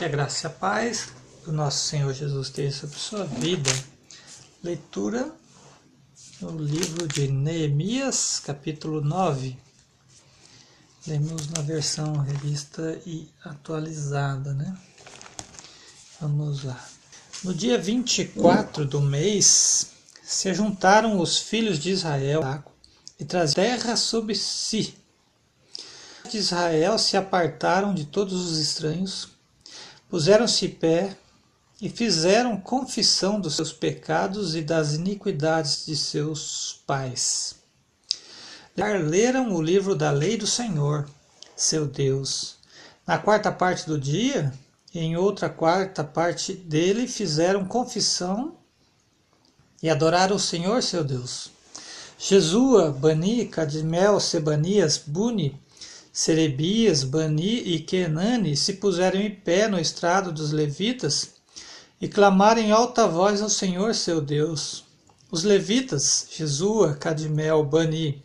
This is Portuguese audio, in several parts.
Que a graça e a paz do nosso Senhor Jesus esteja sobre sua vida. Leitura no livro de Neemias, capítulo 9. Lemos na versão revista e atualizada, né? Vamos lá. No dia 24 do mês, se juntaram os filhos de Israel e trazeram terra sobre si. De Israel se apartaram de todos os estranhos puseram-se pé e fizeram confissão dos seus pecados e das iniquidades de seus pais. Leram o livro da lei do Senhor, seu Deus. Na quarta parte do dia, em outra quarta parte dele, fizeram confissão e adoraram o Senhor, seu Deus. Jesua, Bani, Cadmel, Sebanias, Buni, Serebias, Bani e Kenani se puseram em pé no estrado dos levitas e clamaram em alta voz ao Senhor seu Deus. Os levitas, Jesua, Cadmel, Bani,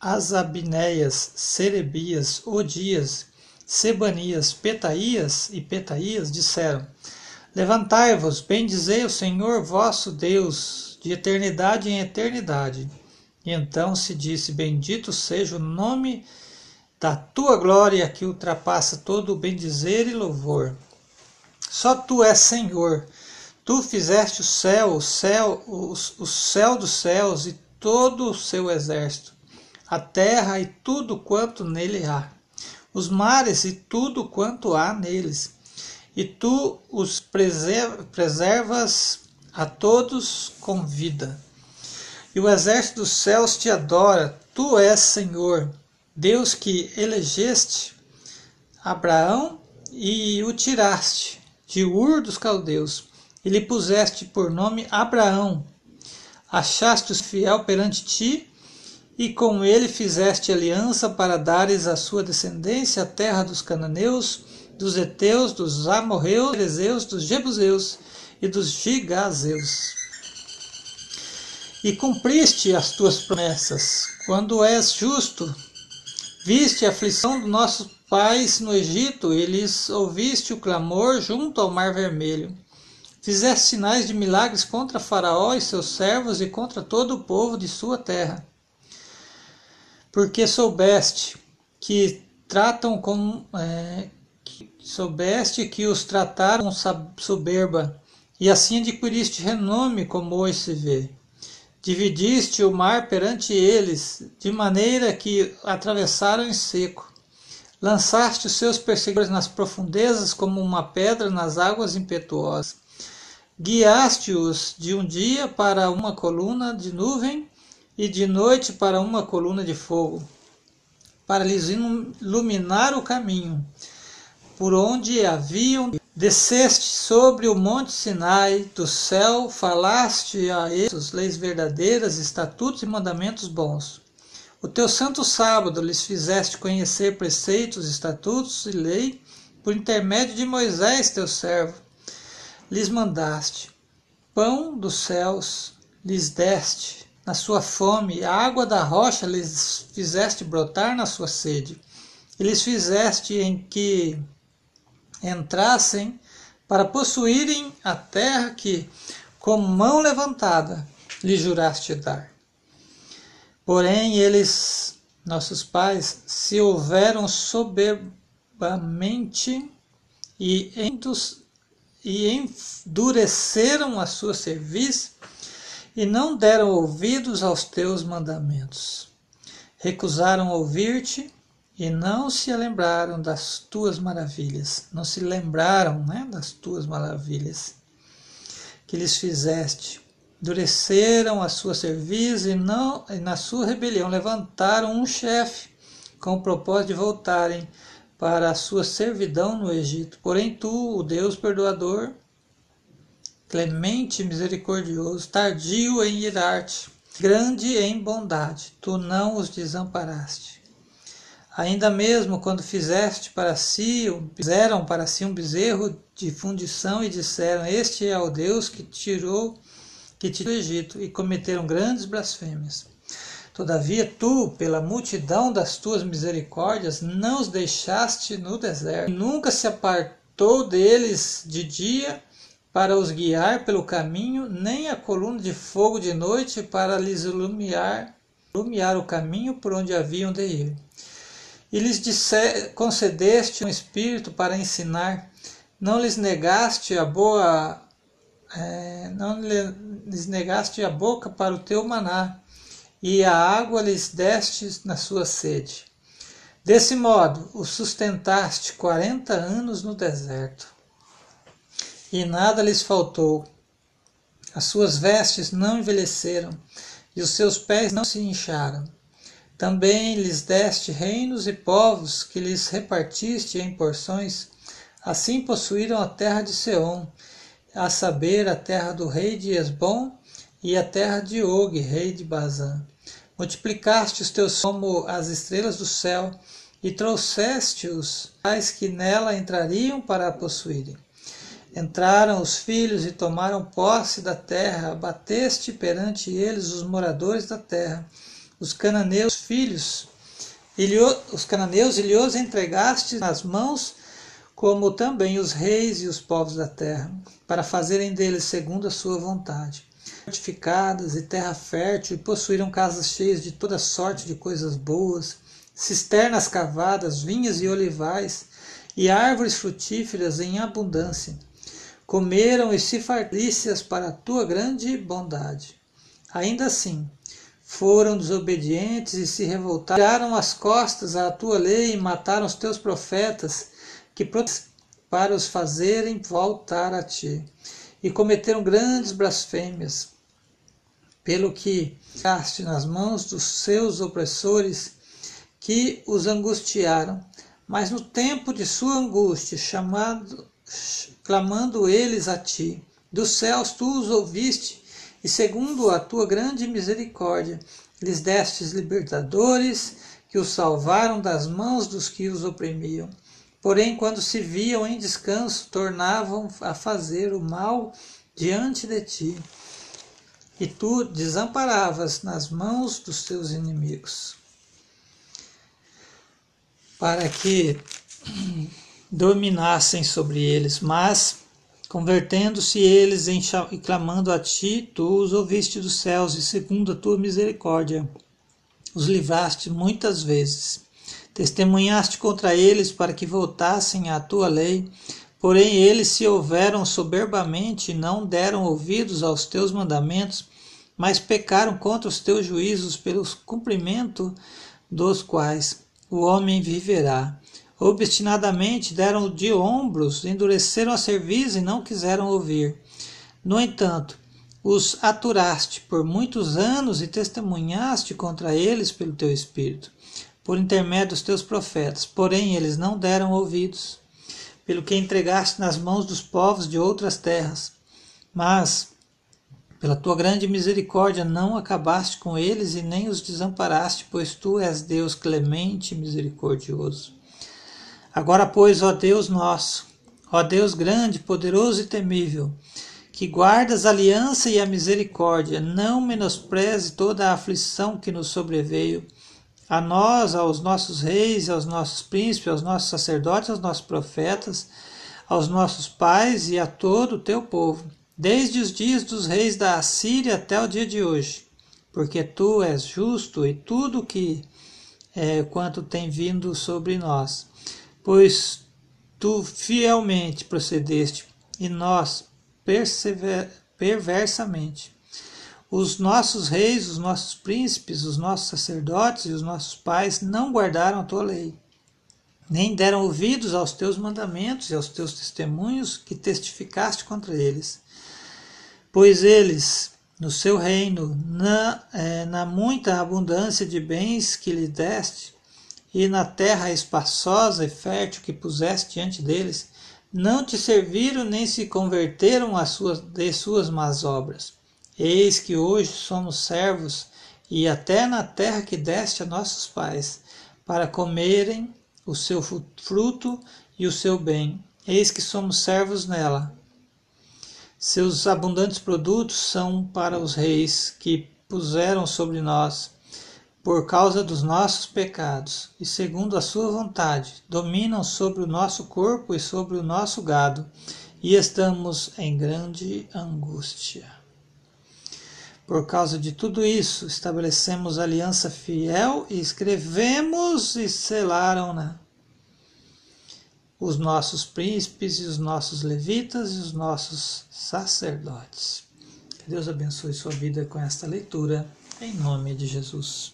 Asabinéias, Serebias, Odias, Sebanias, Petaías e Petaías disseram: Levantai-vos, bendizei o Senhor vosso Deus, de eternidade em eternidade. E então se disse: Bendito seja o nome da tua glória que ultrapassa todo o bendizer e louvor. Só tu és Senhor. Tu fizeste o céu, o céu, o, o céu dos céus e todo o seu exército, a terra e tudo quanto nele há, os mares e tudo quanto há neles. E tu os preservas a todos com vida. E o exército dos céus te adora, tu és Senhor. Deus que elegeste Abraão e o tiraste de Ur dos caldeus e lhe puseste por nome Abraão. Achaste-o fiel perante ti e com ele fizeste aliança para dares à sua descendência a terra dos cananeus, dos heteus, dos amorreus, dos ezeus, dos jebuseus e dos gigazeus. E cumpriste as tuas promessas, quando és justo Viste a aflição dos nossos pais no Egito, e lhes ouviste o clamor junto ao Mar Vermelho. Fizeste sinais de milagres contra Faraó e seus servos e contra todo o povo de sua terra. Porque soubeste que tratam com. É, soubeste que os trataram com soberba, e assim adquiriste renome como hoje se vê. Dividiste o mar perante eles, de maneira que atravessaram em seco. Lançaste os seus perseguidores nas profundezas como uma pedra nas águas impetuosas. Guiaste-os de um dia para uma coluna de nuvem e de noite para uma coluna de fogo, para lhes iluminar o caminho por onde haviam Desceste sobre o monte Sinai do céu, falaste a eles leis verdadeiras, estatutos e mandamentos bons. O teu santo sábado lhes fizeste conhecer preceitos, estatutos e lei, por intermédio de Moisés, teu servo. Lhes mandaste pão dos céus, lhes deste na sua fome, a água da rocha lhes fizeste brotar na sua sede, e lhes fizeste em que entrassem para possuírem a terra que, com mão levantada, lhe juraste dar. Porém, eles, nossos pais, se houveram soberbamente e, e endureceram a sua serviço e não deram ouvidos aos teus mandamentos. Recusaram ouvir-te e não se lembraram das tuas maravilhas, não se lembraram né, das tuas maravilhas que lhes fizeste. Endureceram a sua serviço e, não, e na sua rebelião levantaram um chefe com o propósito de voltarem para a sua servidão no Egito. Porém, tu, o Deus perdoador, clemente e misericordioso, tardio em irar-te, grande em bondade, tu não os desamparaste Ainda mesmo quando fizeste para si, fizeram para si um bezerro de fundição e disseram: Este é o Deus que tirou que tirou do Egito e cometeram grandes blasfêmias. Todavia tu, pela multidão das tuas misericórdias, não os deixaste no deserto, nunca se ausentou deles de dia para os guiar pelo caminho, nem a coluna de fogo de noite para lhes iluminar, iluminar o caminho por onde haviam de ir. E lhes concedeste um espírito para ensinar, não lhes negaste a boa é, não lhes negaste a boca para o teu maná, e a água lhes deste na sua sede. Desse modo, o sustentaste quarenta anos no deserto, e nada lhes faltou. As suas vestes não envelheceram, e os seus pés não se incharam. Também lhes deste reinos e povos que lhes repartiste em porções. Assim possuíram a terra de Seom, a saber, a terra do rei de Esbom e a terra de Og, rei de Bazã. Multiplicaste os teus como as estrelas do céu e trouxeste-os tais que nela entrariam para a possuírem. Entraram os filhos e tomaram posse da terra, bateste perante eles os moradores da terra, os cananeus filhos, lhe, os cananeus e os entregaste nas mãos como também os reis e os povos da terra, para fazerem deles segundo a sua vontade. Fortificadas e terra fértil, e possuíram casas cheias de toda sorte de coisas boas, cisternas cavadas, vinhas e olivais, e árvores frutíferas em abundância. Comeram e se fartícias para a tua grande bondade. Ainda assim, foram desobedientes e se revoltaram, tiraram as costas à tua lei e mataram os teus profetas, que para os fazerem voltar a ti, e cometeram grandes blasfêmias, pelo que ficaste nas mãos dos seus opressores que os angustiaram. Mas no tempo de sua angústia, chamado, clamando eles a ti, dos céus tu os ouviste, e segundo a tua grande misericórdia, lhes destes libertadores que os salvaram das mãos dos que os oprimiam. Porém, quando se viam em descanso, tornavam a fazer o mal diante de ti, e tu desamparavas nas mãos dos teus inimigos, para que dominassem sobre eles, mas convertendo-se eles em, e clamando a ti, tu os ouviste dos céus, e segundo a tua misericórdia, os livraste muitas vezes. Testemunhaste contra eles para que voltassem à tua lei, porém eles se houveram soberbamente e não deram ouvidos aos teus mandamentos, mas pecaram contra os teus juízos, pelo cumprimento dos quais o homem viverá. Obstinadamente deram de ombros, endureceram a cerviz e não quiseram ouvir. No entanto, os aturaste por muitos anos e testemunhaste contra eles pelo teu espírito por intermédio dos teus profetas, porém eles não deram ouvidos, pelo que entregaste nas mãos dos povos de outras terras. Mas, pela tua grande misericórdia, não acabaste com eles e nem os desamparaste, pois tu és Deus clemente e misericordioso. Agora, pois, ó Deus nosso, ó Deus grande, poderoso e temível, que guardas a aliança e a misericórdia, não menospreze toda a aflição que nos sobreveio a nós, aos nossos reis, aos nossos príncipes, aos nossos sacerdotes, aos nossos profetas, aos nossos pais e a todo o teu povo, desde os dias dos reis da Assíria até o dia de hoje, porque tu és justo e tudo que é, quanto tem vindo sobre nós, pois tu fielmente procedeste e nós perversamente. Os nossos reis, os nossos príncipes, os nossos sacerdotes e os nossos pais não guardaram a tua lei, nem deram ouvidos aos teus mandamentos e aos teus testemunhos que testificaste contra eles. Pois eles, no seu reino, na, é, na muita abundância de bens que lhe deste, e na terra espaçosa e fértil que puseste diante deles, não te serviram nem se converteram às suas, de suas más obras Eis que hoje somos servos e até na terra que deste a nossos pais, para comerem o seu fruto e o seu bem. Eis que somos servos nela. Seus abundantes produtos são para os reis que puseram sobre nós, por causa dos nossos pecados e segundo a sua vontade, dominam sobre o nosso corpo e sobre o nosso gado, e estamos em grande angústia. Por causa de tudo isso, estabelecemos aliança fiel e escrevemos e selaram-na os nossos príncipes e os nossos levitas e os nossos sacerdotes. Que Deus abençoe sua vida com esta leitura, em nome de Jesus.